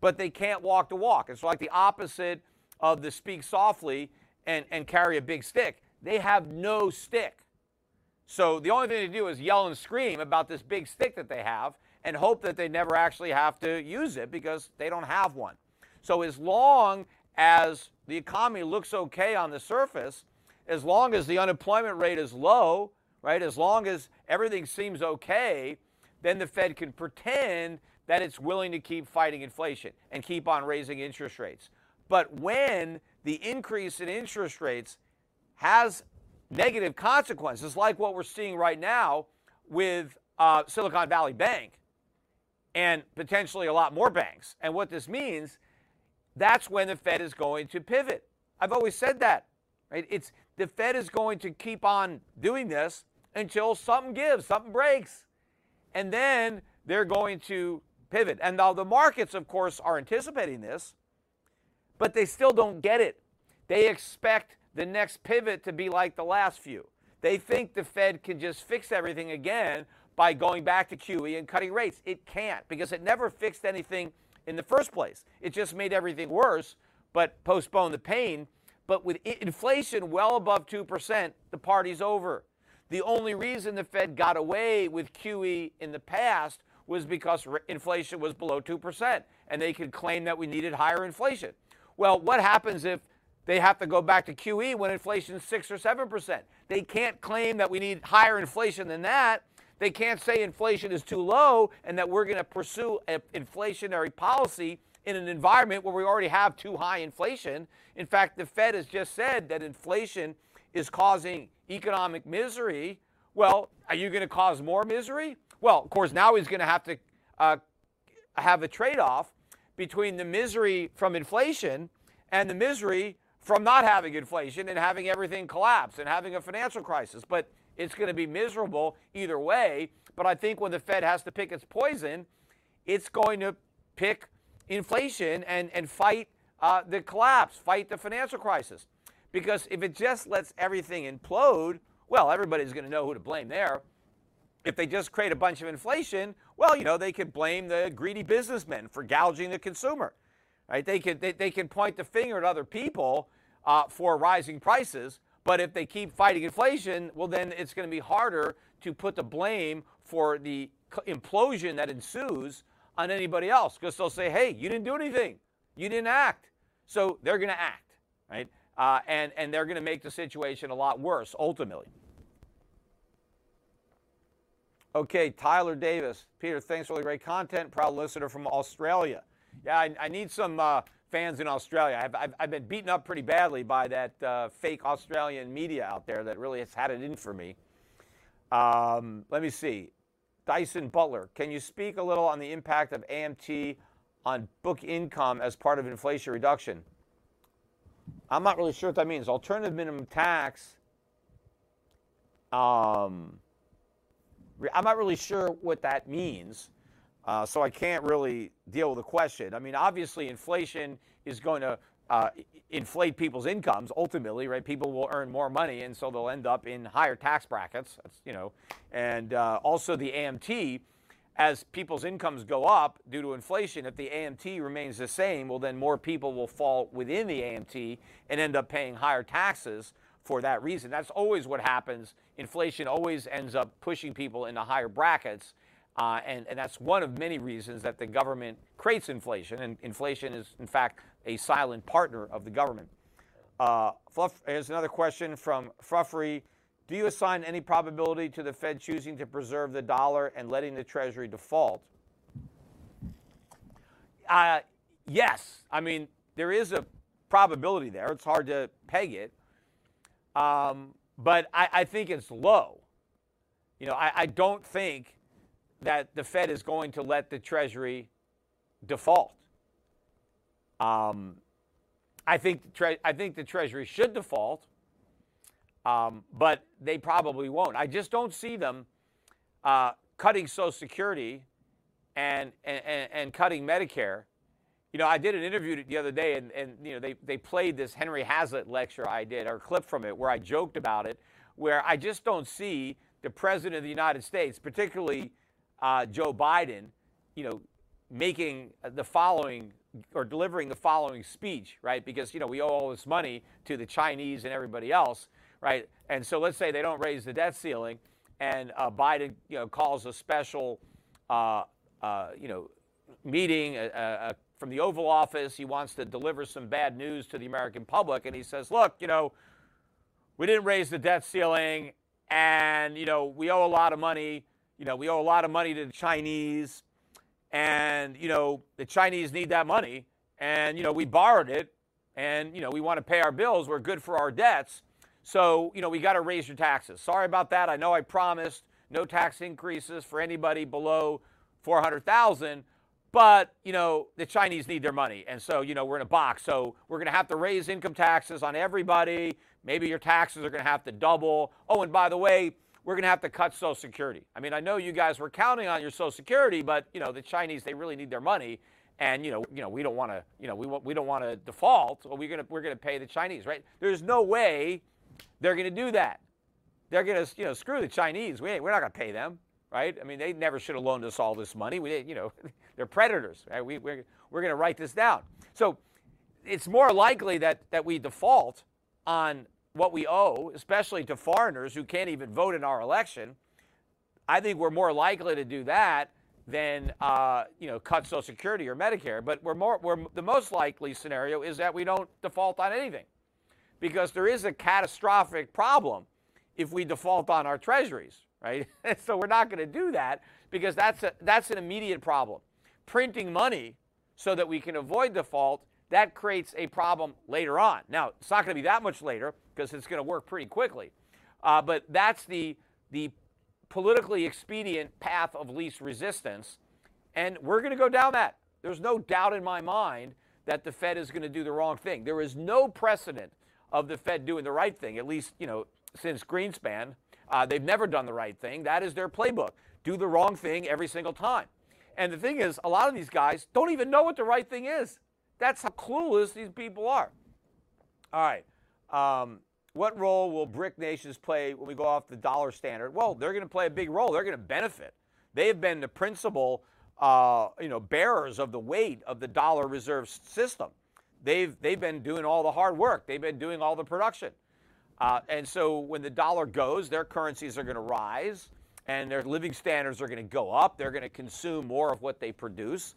but they can't walk the walk. It's like the opposite of the speak softly and, and carry a big stick. They have no stick. So the only thing they do is yell and scream about this big stick that they have and hope that they never actually have to use it because they don't have one. So as long as the economy looks okay on the surface, as long as the unemployment rate is low, right, as long as everything seems okay, then the Fed can pretend that it's willing to keep fighting inflation and keep on raising interest rates. But when the increase in interest rates has negative consequences, like what we're seeing right now with uh, Silicon Valley Bank and potentially a lot more banks, and what this means that's when the Fed is going to pivot. I've always said that. Right? It's the Fed is going to keep on doing this until something gives, something breaks. And then they're going to pivot. And now the markets, of course, are anticipating this, but they still don't get it. They expect the next pivot to be like the last few. They think the Fed can just fix everything again by going back to QE and cutting rates. It can't because it never fixed anything in the first place. It just made everything worse, but postponed the pain. But with inflation well above 2%, the party's over. The only reason the Fed got away with QE in the past was because inflation was below 2%, and they could claim that we needed higher inflation. Well, what happens if they have to go back to QE when inflation is 6 or 7%? They can't claim that we need higher inflation than that. They can't say inflation is too low and that we're going to pursue an inflationary policy in an environment where we already have too high inflation. In fact, the Fed has just said that inflation is causing economic misery. Well, are you going to cause more misery? Well, of course, now he's going to have to uh, have a trade off between the misery from inflation and the misery from not having inflation and having everything collapse and having a financial crisis. But it's going to be miserable either way. But I think when the Fed has to pick its poison, it's going to pick inflation and, and fight uh, the collapse, fight the financial crisis. Because if it just lets everything implode, well, everybody's going to know who to blame there. If they just create a bunch of inflation, well, you know, they could blame the greedy businessmen for gouging the consumer. Right? They could they, they can point the finger at other people uh, for rising prices, but if they keep fighting inflation, well, then it's going to be harder to put the blame for the implosion that ensues on anybody else because they'll say, hey, you didn't do anything. You didn't act. So they're going to act, right? Uh, and, and they're going to make the situation a lot worse ultimately. Okay, Tyler Davis. Peter, thanks for the great content. Proud listener from Australia. Yeah, I, I need some uh, fans in Australia. I've, I've, I've, been beaten up pretty badly by that uh, fake Australian media out there that really has had it in for me. Um, let me see. Dyson Butler, can you speak a little on the impact of AMT on book income as part of inflation reduction? I'm not really sure what that means. Alternative minimum tax. Um, I'm not really sure what that means. Uh, so I can't really deal with the question. I mean, obviously, inflation is going to uh, inflate people's incomes ultimately, right? People will earn more money, and so they'll end up in higher tax brackets. That's, you know, and uh, also the AMT. As people's incomes go up due to inflation, if the AMT remains the same, well, then more people will fall within the AMT and end up paying higher taxes for that reason. That's always what happens. Inflation always ends up pushing people into higher brackets. Uh, and, and that's one of many reasons that the government creates inflation. And inflation is, in fact, a silent partner of the government. Uh, Fluff, here's another question from Fruffery. Do you assign any probability to the Fed choosing to preserve the dollar and letting the Treasury default? Uh, yes. I mean, there is a probability there. It's hard to peg it. Um, but I, I, think it's low. You know, I, I don't think that the Fed is going to let the Treasury default. Um, I think the tre- I think the Treasury should default, um, but they probably won't. I just don't see them uh, cutting Social Security and, and, and cutting Medicare. You know, I did an interview the other day, and, and you know they, they played this Henry Hazlitt lecture I did, or a clip from it, where I joked about it, where I just don't see the President of the United States, particularly uh, Joe Biden, you know, making the following or delivering the following speech, right? Because you know we owe all this money to the Chinese and everybody else, right? And so let's say they don't raise the debt ceiling, and uh, Biden, you know, calls a special, uh, uh, you know, meeting uh, uh, from the Oval Office. He wants to deliver some bad news to the American public, and he says, "Look, you know, we didn't raise the debt ceiling, and you know, we owe a lot of money." You know, we owe a lot of money to the Chinese, and, you know, the Chinese need that money, and, you know, we borrowed it, and, you know, we want to pay our bills. We're good for our debts. So, you know, we got to raise your taxes. Sorry about that. I know I promised no tax increases for anybody below 400,000, but, you know, the Chinese need their money. And so, you know, we're in a box. So we're going to have to raise income taxes on everybody. Maybe your taxes are going to have to double. Oh, and by the way, we're going to have to cut Social Security. I mean, I know you guys were counting on your Social Security, but you know the Chinese they really need their money, and you know you know we don't want to you know we we don't want to default. Well, we're gonna we're gonna pay the Chinese, right? There's no way they're going to do that. They're going to you know screw the Chinese. We we're not going to pay them. right? I mean, they never should have loaned us all this money. We, you know, *laughs* they're predators. Right? We, we're we're going to write this down. So it's more likely that that we default on what we owe, especially to foreigners who can't even vote in our election. I think we're more likely to do that than uh, you know cut Social Security or Medicare. But we're more we're, the most likely scenario is that we don't default on anything, because there is a catastrophic problem if we default on our treasuries, right? *laughs* so we're not going to do that because that's a, that's an immediate problem. Printing money so that we can avoid default that creates a problem later on. Now it's not going to be that much later because it's going to work pretty quickly, uh, but that's the the politically expedient path of least resistance. And we're going to go down that. There's no doubt in my mind that the Fed is going to do the wrong thing. There is no precedent of the Fed doing the right thing, at least, you know, since Greenspan. Uh, they've never done the right thing. That is their playbook. Do the wrong thing every single time. And the thing is, a lot of these guys don't even know what the right thing is. That's how clueless these people are. All right. Um, what role will BRIC nations play when we go off the dollar standard? Well, they're going to play a big role. They're going to benefit. They've been the principal, uh, you know, bearers of the weight of the dollar reserve system. They've they've been doing all the hard work. They've been doing all the production, uh, and so when the dollar goes, their currencies are going to rise, and their living standards are going to go up. They're going to consume more of what they produce.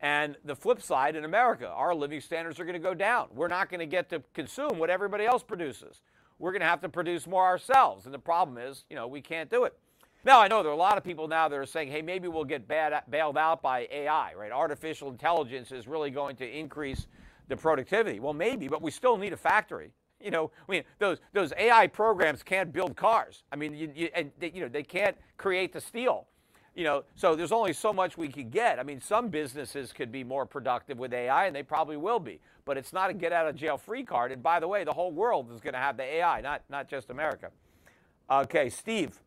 And the flip side in America, our living standards are going to go down. We're not going to get to consume what everybody else produces. We're going to have to produce more ourselves. And the problem is, you know, we can't do it. Now, I know there are a lot of people now that are saying, hey, maybe we'll get bad, bailed out by AI, right? Artificial intelligence is really going to increase the productivity. Well, maybe, but we still need a factory. *laughs* You know, I mean, those those AI programs can't build cars. I mean, you, you, and they, you know, they can't create the steel you know, so there's only so much we could get. I mean, some businesses could be more productive with AI, and they probably will be. But it's not a get out of jail free card. And by the way, the whole world is going to have the AI, not not just America. Okay, Steve.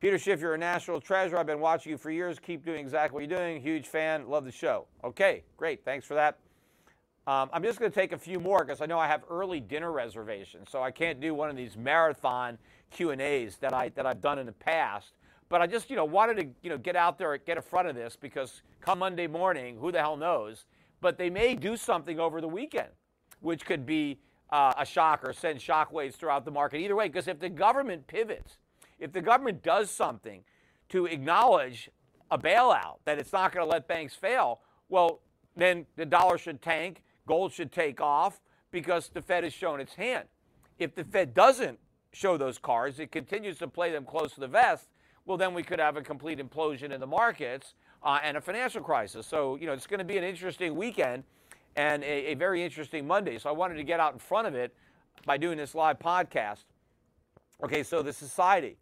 Peter Schiff, you're a national treasure. I've been watching you for years. Keep doing exactly what you're doing. Huge fan. Love the show. Okay, great. Thanks for that. Um, I'm just going to take a few more because I know I have early dinner reservations, so I can't do one of these marathon Q and A's that I that I've done in the past. But I just, you know, wanted to, you know, get out there, get in front of this because come Monday morning, who the hell knows? But they may do something over the weekend, which could be uh, a shock or send shockwaves throughout the market. Either way, because if the government pivots, if the government does something to acknowledge a bailout, that it's not going to let banks fail, well, then the dollar should tank, gold should take off because the Fed has shown its hand. If the Fed doesn't show those cards, it continues to play them close to the vest, well, then we could have a complete implosion in the markets uh, and a financial crisis. So, you know, it's going to be an interesting weekend and a, a, very interesting Monday. So I wanted to get out in front of it by doing this live podcast. Okay, so the society.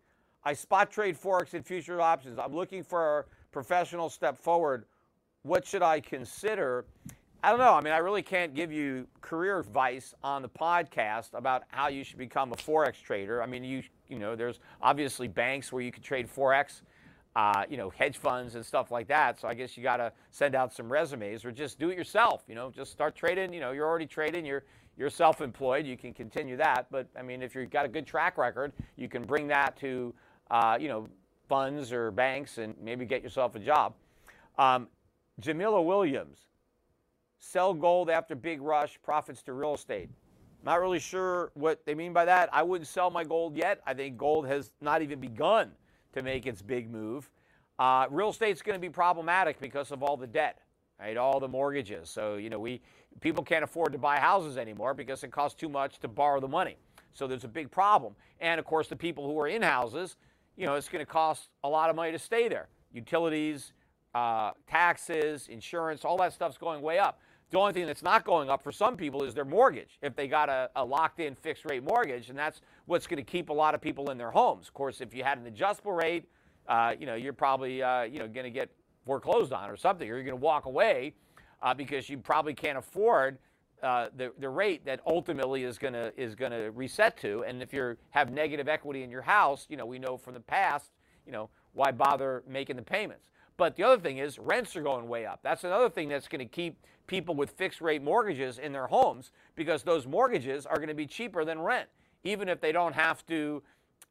I spot trade forex and future options. I'm looking for a professional step forward. What should I consider? I don't know. I mean, I really can't give you career advice on the podcast about how you should become a forex trader. I mean, you you know, there's obviously banks where you can trade forex, uh, you know, hedge funds and stuff like that. So I guess you got to send out some resumes or just do it yourself. You know, just start trading. You know, you're already trading. You're you're self-employed. You can continue that. But I mean, if you've got a good track record, you can bring that to uh, you know funds or banks and maybe get yourself a job. Um, Jamila Williams sell gold after big rush, profits to real estate. Not really sure what they mean by that. I wouldn't sell my gold yet. I think gold has not even begun to make its big move. Uh, real estate's going to be problematic because of all the debt, right? All the mortgages. So you know, we people can't afford to buy houses anymore because it costs too much to borrow the money. So there's a big problem. And of course, the people who are in houses, you know, it's going to cost a lot of money to stay there. Utilities, uh, taxes, insurance, all that stuff's going way up. The only thing that's not going up for some people is their mortgage. If they got a, a locked in fixed rate mortgage, and that's what's going to keep a lot of people in their homes. Of course, if you had an adjustable rate, uh, you know, you're probably, uh, you know, going to get foreclosed on or something, or you're going to walk away uh, because you probably can't afford uh, the, the rate that ultimately is going to is going to reset to. And if you have negative equity in your house, you know, we know from the past, you know, why bother making the payments? But the other thing is rents are going way up. That's another thing that's going to keep people with fixed rate mortgages in their homes because those mortgages are going to be cheaper than rent, even if they don't have to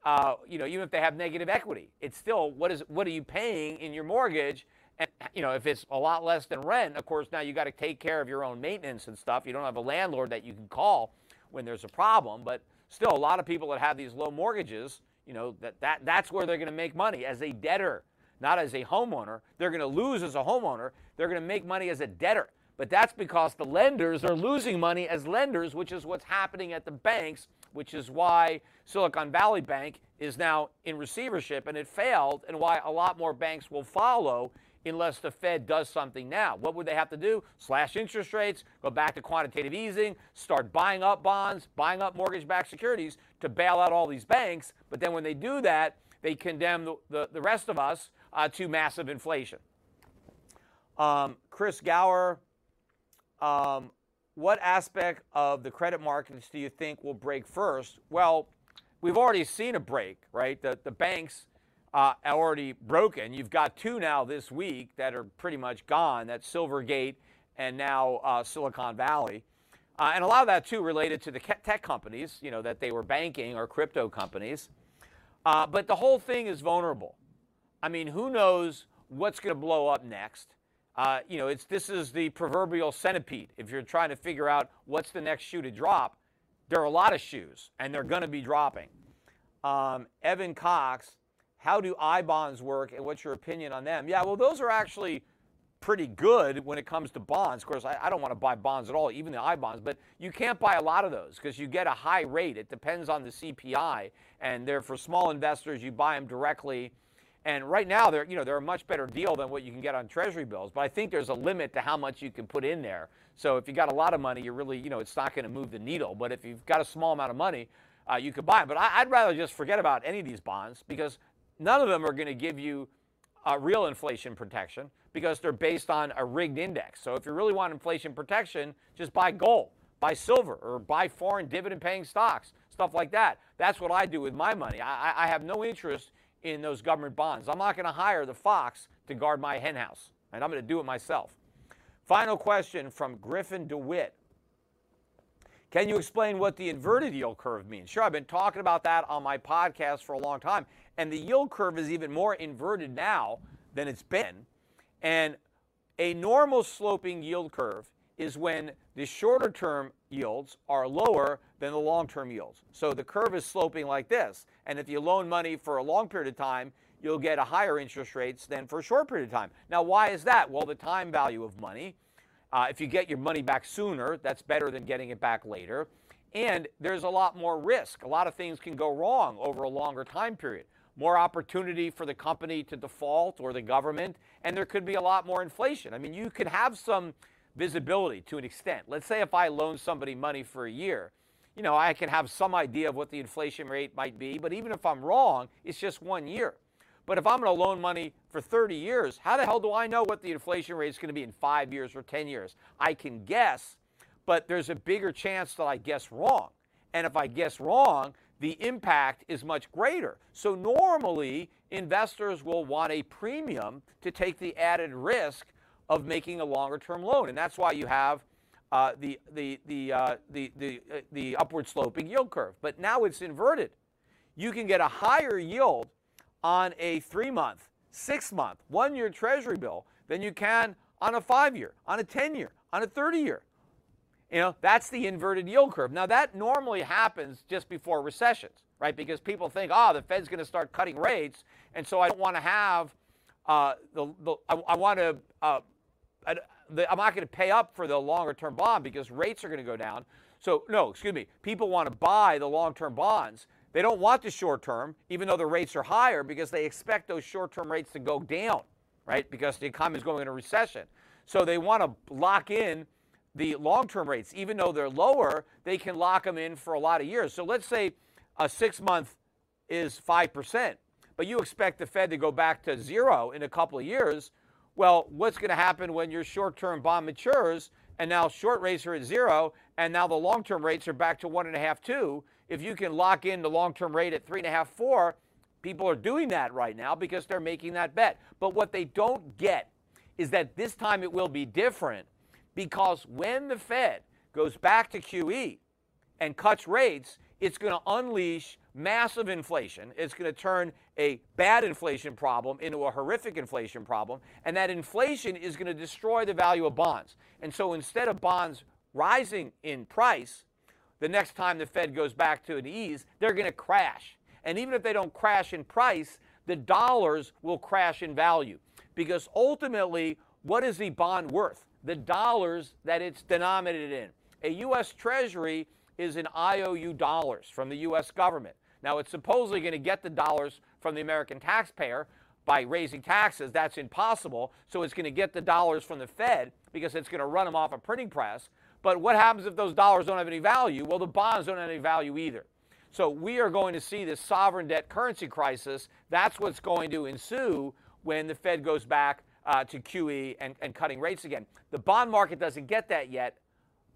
uh, you know, even if they have negative equity, it's still what is what are you paying in your mortgage? And you know, if it's a lot less than rent, of course, now you got to take care of your own maintenance and stuff. You don't have a landlord that you can call when there's a problem, but still, a lot of people that have these low mortgages, you know, that, that that's where they're going to make money as a debtor, not as a homeowner. They're going to lose as a homeowner. They're going to make money as a debtor. But that's because the lenders are losing money as lenders, which is what's happening at the banks, which is why Silicon Valley Bank is now in receivership and it failed, and why a lot more banks will follow unless the Fed does something now. What would they have to do? Slash interest rates, go back to quantitative easing, start buying up bonds, buying up mortgage backed securities to bail out all these banks. But then when they do that, they condemn the, the, the rest of us uh, to massive inflation. Um, Chris Gower, um, what aspect of the credit markets do you think will break first? Well, we've already seen a break, right? The, the banks uh, already broken. You've got two now this week that are pretty much gone. That's Silvergate and now uh, Silicon Valley. Uh, and a lot of that too related to the tech companies, you know, that they were banking or crypto companies. Uh, but the whole thing is vulnerable. I mean, who knows what's going to blow up next? Uh, you know, it's this is the proverbial centipede. If you're trying to figure out what's the next shoe to drop, there are a lot of shoes, and they're going to be dropping. Um, Evan Cox how do I bonds work and what's your opinion on them? Yeah, well, those are actually pretty good when it comes to bonds. Of course, I, I don't want to buy bonds at all, even the I bonds, but you can't buy a lot of those because you get a high rate. It depends on the CPI, and they're for small investors. You buy them directly, and right now they're you know they're a much better deal than what you can get on Treasury bills. But I think there's a limit to how much you can put in there. So if you got a lot of money, you're really you know it's not going to move the needle. But if you've got a small amount of money, uh, you could buy them. But I, I'd rather just forget about any of these bonds because None of them are going to give you uh, real inflation protection because they're based on a rigged index. So if you really want inflation protection, just buy gold, buy silver, or buy foreign dividend paying stocks, stuff like that. That's what I do with my money. I, I have no interest in those government bonds. I'm not going to hire the fox to guard my henhouse, and I'm going to do it myself. Final question from Griffin DeWitt. Can you explain what the inverted yield curve means? Sure, I've been talking about that on my podcast for a long time. And the yield curve is even more inverted now than it's been. And a normal sloping yield curve is when the shorter term yields are lower than the long term yields. So the curve is sloping like this. And if you loan money for a long period of time, you'll get a higher interest rates than for a short period of time. Now, why is that? Well, the time value of money. Uh, if you get your money back sooner, that's better than getting it back later. And there's a lot more risk. A lot of things can go wrong over a longer time period more opportunity for the company to default or the government, and there could be a lot more inflation. I mean, you could have some visibility to an extent. Let's say if I loan somebody money for a year, you know, I can have some idea of what the inflation rate might be, but even if I'm wrong, it's just one year. But if I'm going to loan money for 30 years, how the hell do I know what the inflation rate is going to be in five years or 10 years? I can guess, but there's a bigger chance that I guess wrong. And if I guess wrong, the impact is much greater. So normally, investors will want a premium to take the added risk of making a longer term loan. And that's why you have uh, the, the, the, uh, the, the, uh, the upward sloping yield curve. But now it's inverted. You can get a higher yield on a three month, six month, one year treasury bill than you can on a five year, on a 10 year, on a 30 year. You know, that's the inverted yield curve. Now, that normally happens just before recessions, right? Because people think, oh, the Fed's going to start cutting rates, and so I don't want to have uh, the, the I, I want to, uh, Uh, I'm not going to pay up for the longer term bond because rates are going to go down. So, no, excuse me, people want to buy the long term bonds. They don't want the short term, even though the rates are higher, because they expect those short term rates to go down, right? Because the economy is going into recession. So they want to lock in the long term rates, even though they're lower, they can lock them in for a lot of years. So let's say a six month is 5%, but you expect the Fed to go back to zero in a couple of years. Well, what's going to happen when your short term bond matures and now short rates are at zero and now the long term rates are back to one and a half, two? If you can lock in the long term rate at three and a half, four, people are doing that right now because they're making that bet. But what they don't get is that this time it will be different because when the Fed goes back to QE and cuts rates, it's going to unleash massive inflation. It's going to turn a bad inflation problem into a horrific inflation problem. And that inflation is going to destroy the value of bonds. And so instead of bonds rising in price, the next time the Fed goes back to an ease, they're going to crash. And even if they don't crash in price, the dollars will crash in value. Because ultimately, what is the bond worth? The dollars that it's denominated in. A U.S. Treasury is in IOU dollars from the U.S. government. Now, it's supposedly going to get the dollars from the American taxpayer by raising taxes. That's impossible. So it's going to get the dollars from the Fed because it's going to run them off a printing press. But what happens if those dollars don't have any value? Well, the bonds don't have any value either. So we are going to see this sovereign debt currency crisis. That's what's going to ensue when the Fed goes back uh, to QE and, and cutting rates again. The bond market doesn't get that yet,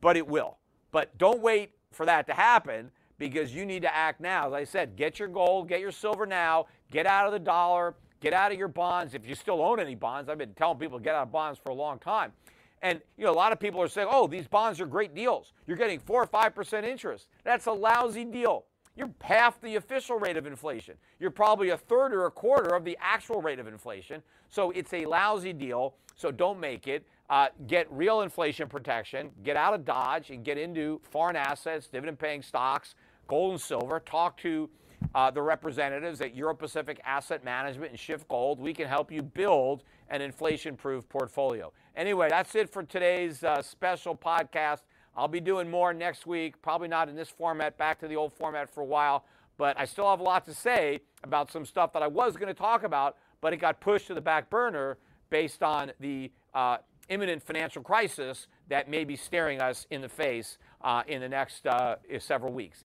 but it will. But don't wait for that to happen because you need to act now. As I said, get your gold, get your silver now, get out of the dollar, get out of your bonds. If you still own any bonds, I've been telling people to get out of bonds for a long time. And you know, a lot of people are saying, "Oh, these bonds are great deals. You're getting four or five percent interest. That's a lousy deal. You're half the official rate of inflation. You're probably a third or a quarter of the actual rate of inflation. So it's a lousy deal. So don't make it. Uh, get real inflation protection. Get out of Dodge and get into foreign assets, dividend-paying stocks, gold and silver. Talk to uh, the representatives at Euro Pacific Asset Management and Schiff Gold. We can help you build an inflation proof portfolio. Anyway, that's it for today's uh, special podcast. I'll be doing more next week, probably not in this format, back to the old format for a while, but I still have a lot to say about some stuff that I was going to talk about, but it got pushed to the back burner based on the uh, imminent financial crisis that may be staring us in the face uh, in the next uh, several weeks.